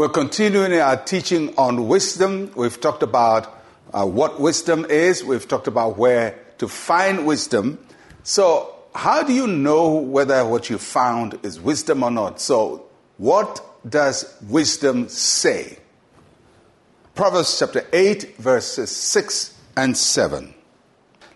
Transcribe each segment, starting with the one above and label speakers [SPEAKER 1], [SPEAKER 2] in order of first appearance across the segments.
[SPEAKER 1] We're continuing our teaching on wisdom. We've talked about uh, what wisdom is, we've talked about where to find wisdom. So, how do you know whether what you found is wisdom or not? So, what does wisdom say? Proverbs chapter 8, verses 6 and 7.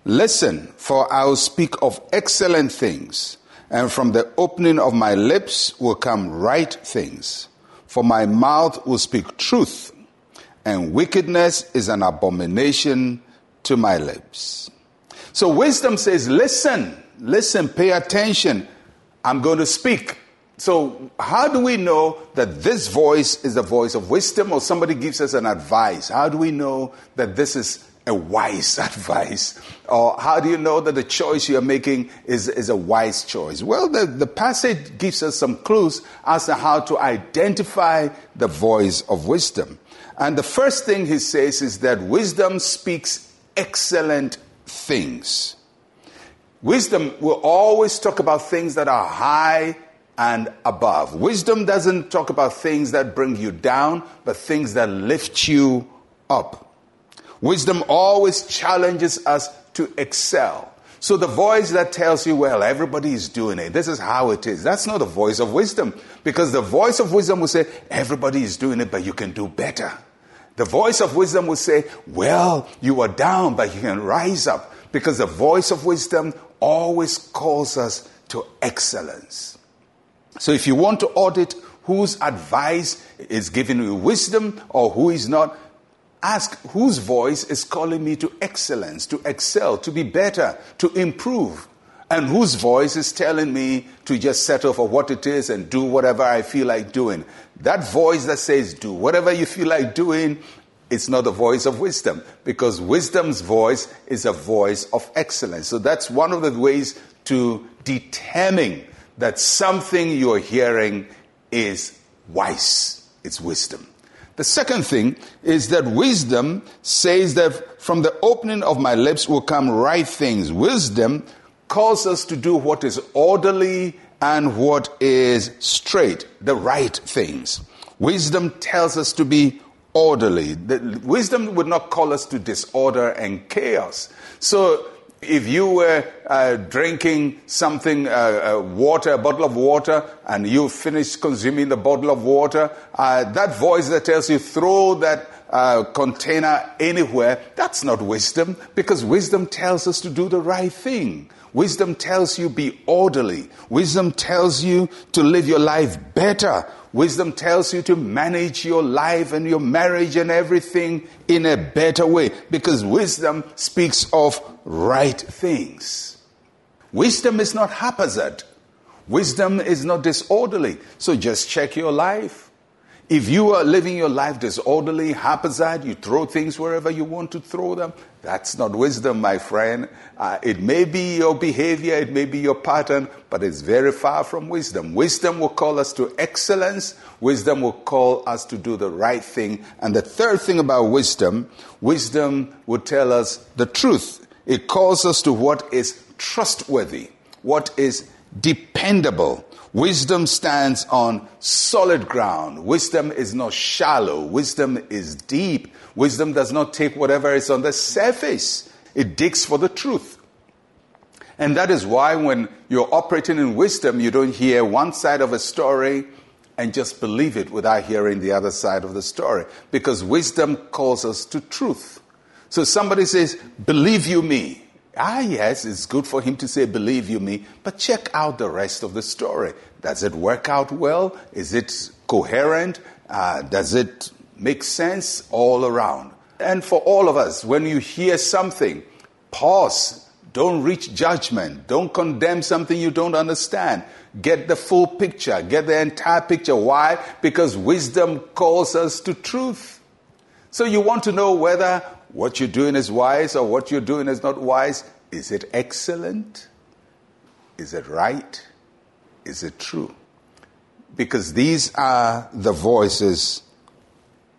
[SPEAKER 1] Listen, for I will speak of excellent things, and from the opening of my lips will come right things. For my mouth will speak truth, and wickedness is an abomination to my lips. So wisdom says, listen, listen, pay attention. I'm going to speak. So, how do we know that this voice is the voice of wisdom or somebody gives us an advice? How do we know that this is a wise advice? Or how do you know that the choice you're making is, is a wise choice? Well, the, the passage gives us some clues as to how to identify the voice of wisdom. And the first thing he says is that wisdom speaks excellent things. Wisdom will always talk about things that are high and above. Wisdom doesn't talk about things that bring you down, but things that lift you up. Wisdom always challenges us to excel. So the voice that tells you, well, everybody is doing it. This is how it is. That's not the voice of wisdom. Because the voice of wisdom will say, everybody is doing it, but you can do better. The voice of wisdom will say, well, you are down, but you can rise up. Because the voice of wisdom always calls us to excellence. So if you want to audit whose advice is giving you wisdom or who is not, ask whose voice is calling me to excellence, to excel, to be better, to improve, and whose voice is telling me to just settle for what it is and do whatever I feel like doing. That voice that says, do whatever you feel like doing, it's not the voice of wisdom because wisdom's voice is a voice of excellence. So that's one of the ways to determine that something you're hearing is wise. It's wisdom. The second thing is that wisdom says that from the opening of my lips will come right things. Wisdom calls us to do what is orderly and what is straight, the right things. Wisdom tells us to be orderly. The, wisdom would not call us to disorder and chaos. So if you were uh, drinking something, uh, uh, water, a bottle of water, and you finish consuming the bottle of water, uh, that voice that tells you throw that uh, container anywhere, that's not wisdom, because wisdom tells us to do the right thing. Wisdom tells you be orderly. Wisdom tells you to live your life better. Wisdom tells you to manage your life and your marriage and everything in a better way because wisdom speaks of right things. Wisdom is not haphazard. Wisdom is not disorderly. So just check your life. If you are living your life disorderly, haphazard, you throw things wherever you want to throw them, that's not wisdom, my friend. Uh, it may be your behavior, it may be your pattern, but it's very far from wisdom. Wisdom will call us to excellence. Wisdom will call us to do the right thing. And the third thing about wisdom, wisdom will tell us the truth. It calls us to what is trustworthy, what is dependable, Wisdom stands on solid ground. Wisdom is not shallow. Wisdom is deep. Wisdom does not take whatever is on the surface. It digs for the truth. And that is why when you're operating in wisdom, you don't hear one side of a story and just believe it without hearing the other side of the story. Because wisdom calls us to truth. So somebody says, believe you me. Ah, yes, it's good for him to say, believe you me, but check out the rest of the story. Does it work out well? Is it coherent? Uh, does it make sense all around? And for all of us, when you hear something, pause. Don't reach judgment. Don't condemn something you don't understand. Get the full picture. Get the entire picture. Why? Because wisdom calls us to truth. So you want to know whether what you're doing is wise or what you're doing is not wise. Is it excellent? Is it right? Is it true? Because these are the voices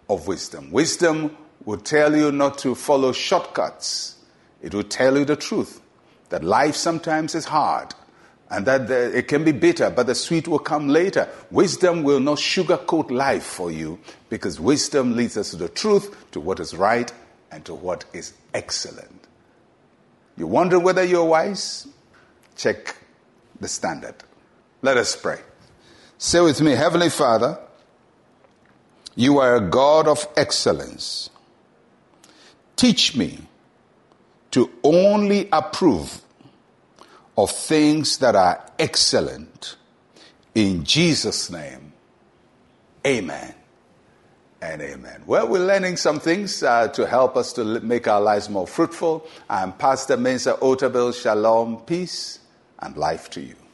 [SPEAKER 1] of wisdom. Wisdom will tell you not to follow shortcuts. It will tell you the truth that life sometimes is hard, and that the, it can be bitter, but the sweet will come later. Wisdom will not sugarcoat life for you because wisdom leads us to the truth, to what is right, and to what is excellent. You wonder whether you're wise? Check the standard. Let us pray. Say with me, Heavenly Father, you are a God of excellence. Teach me to only approve of things that are excellent. In Jesus' name, amen and amen. Well, we're learning some things uh, to help us to make our lives more fruitful. I'm Pastor Mensa Otabil. Shalom, peace, and life to you.